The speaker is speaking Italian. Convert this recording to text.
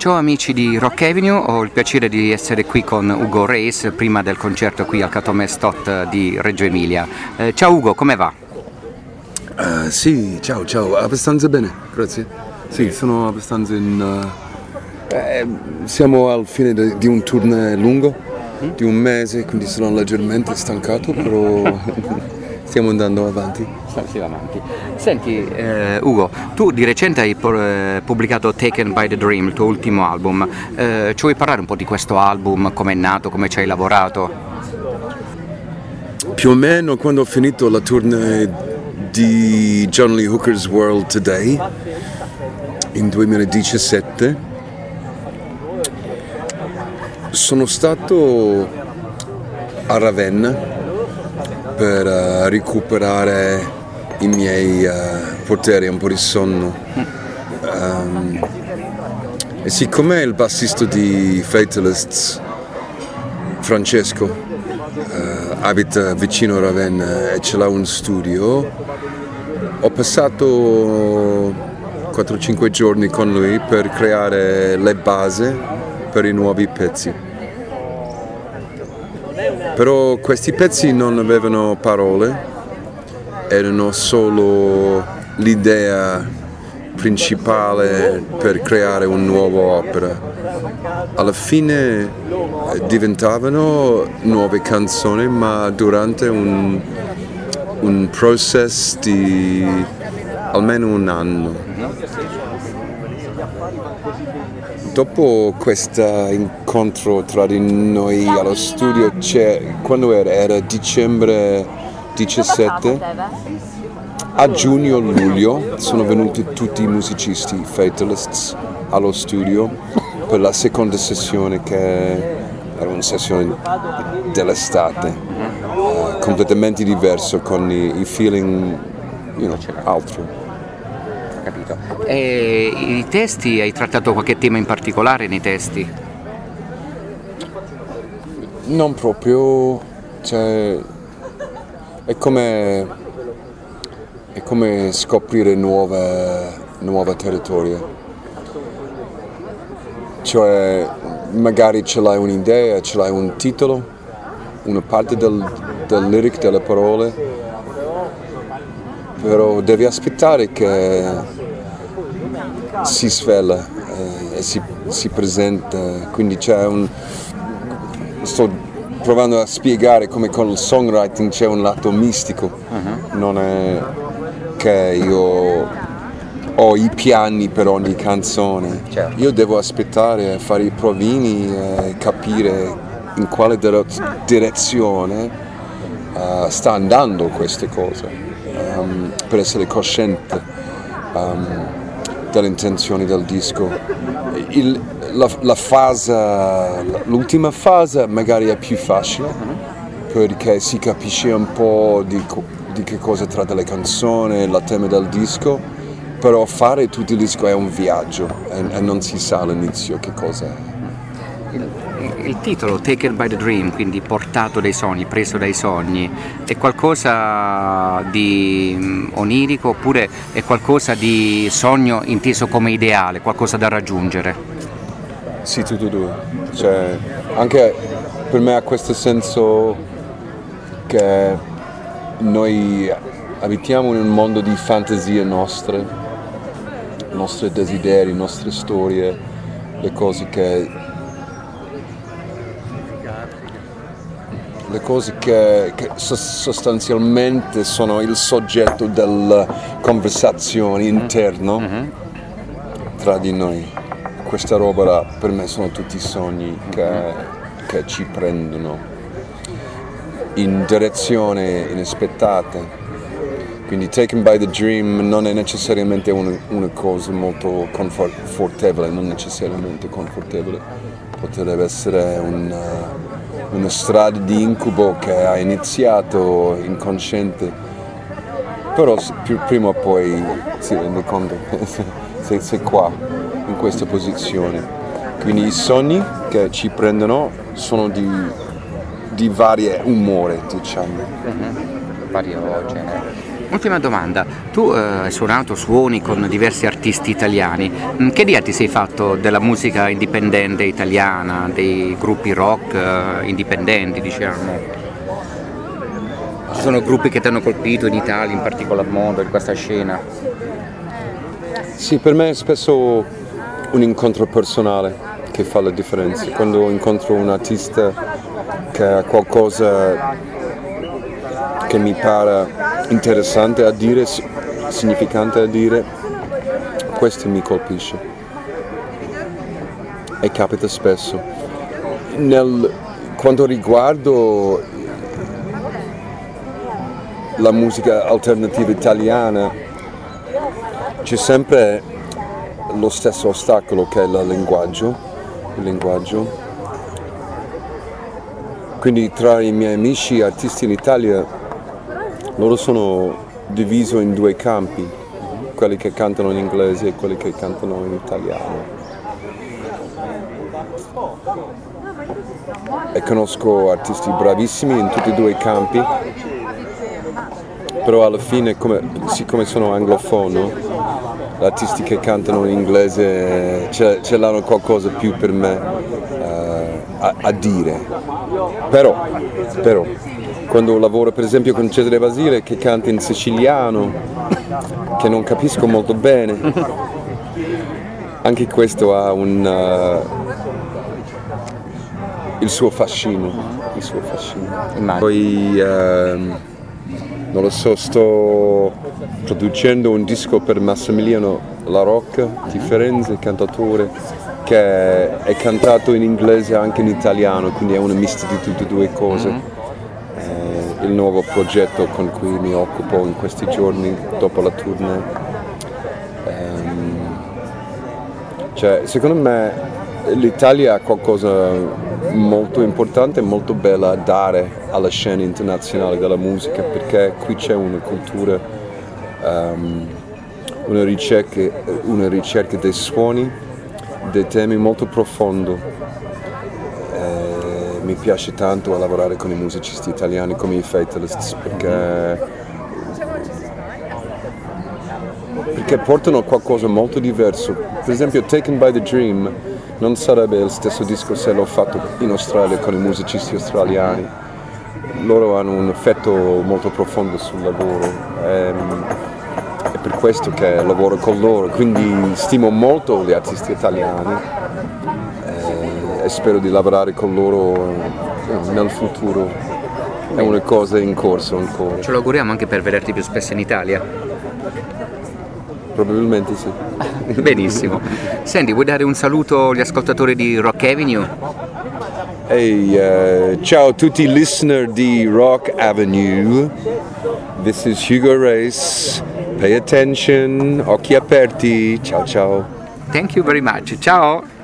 Ciao amici di Rock Avenue, ho il piacere di essere qui con Ugo Reis prima del concerto qui al Catome Stot di Reggio Emilia. Eh, ciao Ugo, come va? Uh, sì, ciao, ciao, abbastanza bene, grazie. Sì, sono abbastanza in... Uh, eh, siamo al fine de, di un tournée lungo, mm? di un mese, quindi sono leggermente stancato, però stiamo andando avanti. Stiamo avanti. Senti, eh, Ugo, tu di recente hai eh, pubblicato Taken by the Dream, il tuo ultimo album. Eh, ci vuoi parlare un po' di questo album, come è nato, come ci hai lavorato? Più o meno quando ho finito la tournée di John Lee Hooker's World Today in 2017 sono stato a Ravenna per uh, recuperare i miei uh, poteri, un po' di sonno. Um, e siccome il bassista di Fatalists, Francesco, uh, abita vicino a Ravenna e ce l'ha un studio, ho passato 4-5 giorni con lui per creare le basi per i nuovi pezzi però questi pezzi non avevano parole, erano solo l'idea principale per creare una nuova opera. Alla fine eh, diventavano nuove canzoni, ma durante un, un processo di almeno un anno. Dopo questo incontro tra di noi allo studio, quando era? Era dicembre 17. A giugno-luglio sono venuti tutti i musicisti Fatalists allo studio per la seconda sessione che era una sessione dell'estate, uh, completamente diverso con i, i feeling you know, altro capito. E i testi, hai trattato qualche tema in particolare nei testi? Non proprio, cioè, è come, è come scoprire nuove, nuove territorie. Cioè, magari ce l'hai un'idea, ce l'hai un titolo, una parte del, del lyric, delle parole, però devi aspettare che si svela eh, e si, si, presenta, quindi c'è un... sto provando a spiegare come con il songwriting c'è un lato mistico, uh-huh. non è che io ho i piani per ogni canzone, certo. io devo aspettare, fare i provini e capire in quale direzione uh, sta andando queste cose um, per essere cosciente um, delle intenzioni del disco. Il, la, la fase, l'ultima fase magari è più facile perché si capisce un po' di, di che cosa tratta le canzoni, la tema del disco, però fare tutto il disco è un viaggio e, e non si sa all'inizio che cosa è il titolo Taken by the Dream, quindi portato dai sogni, preso dai sogni, è qualcosa di mm, onirico oppure è qualcosa di sogno inteso come ideale, qualcosa da raggiungere? Sì, tutte e due. Cioè, anche per me ha questo senso che noi abitiamo in un mondo di fantasie nostre, nostri desideri, le nostre storie, le cose che le cose che, che, sostanzialmente sono il soggetto delle conversazioni mm-hmm. interno mm-hmm. tra di noi. Questa roba per me sono tutti sogni che, che ci prendono in direzione inaspettata. Quindi Taken by the Dream non è necessariamente una, una cosa molto confortevole, non necessariamente confortevole, potrebbe essere un una strada di incubo che ha iniziato inconsciente, però prima o poi si rende conto che sei qua, in questa posizione. Quindi i sogni che ci prendono sono di, di varie umore, diciamo. Uh-huh. Vario genere. Ultima domanda, tu eh, hai suonato, suoni con diversi artisti italiani, mm, che idea ti sei fatto della musica indipendente italiana, dei gruppi rock eh, indipendenti diciamo? Ci sono gruppi che ti hanno colpito in Italia in particolar modo, in questa scena? Sì, per me spesso un incontro personale che fa la differenza. Quando incontro un artista che ha qualcosa che mi pare interessante a dire, significante a dire, questo mi colpisce. E capita spesso. Nel, quanto riguardo la musica alternativa italiana c'è sempre lo stesso ostacolo che è il linguaggio, il linguaggio. Quindi tra i miei amici artisti in Italia loro sono divisi in due campi, quelli che cantano in inglese e quelli che cantano in italiano. E conosco artisti bravissimi in tutti e due i campi però alla fine come, siccome sono anglofono artisti che cantano in inglese ce, ce l'hanno qualcosa più per me uh, a, a, dire. Però, però quando lavoro per esempio con Cesare Basile che canta in siciliano che non capisco molto bene anche questo ha un, uh, il suo fascino il suo fascino. Poi uh, non lo so, sto producendo un disco per Massimiliano La Rocca di Firenze, cantatore, che è cantato in inglese e anche in italiano, quindi è una mista di tutte e due cose. Mm-hmm. Eh, il nuovo progetto con cui mi occupo in questi giorni dopo la tournée. Eh, cioè, secondo me l'Italia ha qualcosa molto importante e molto bella da dare alla scena internazionale della musica perché qui c'è una cultura, um, una, ricerca, una ricerca dei suoni, dei temi molto profondo. E mi piace tanto lavorare con i musicisti italiani come i Fatalists perché perché portano qualcosa molto diverso. Per esempio Taken by the Dream non sarebbe lo stesso disco se l'ho fatto in Australia con i musicisti australiani. Loro hanno un effetto molto profondo sul lavoro. Ehm, è per questo che lavoro con loro, quindi stimo molto gli artisti italiani eh, e spero di lavorare con loro eh, nel futuro. È una cosa in corso ancora. Ce lo auguriamo anche per vederti più spesso in Italia. Probabilmente sì. Benissimo. Senti, vuoi dare un saluto agli ascoltatori di Rock Avenue? Hey, uh, ciao a tutti i listener di Rock Avenue. This is Hugo Race. Pay attention, occhi aperti. Ciao ciao. Thank you very much. Ciao.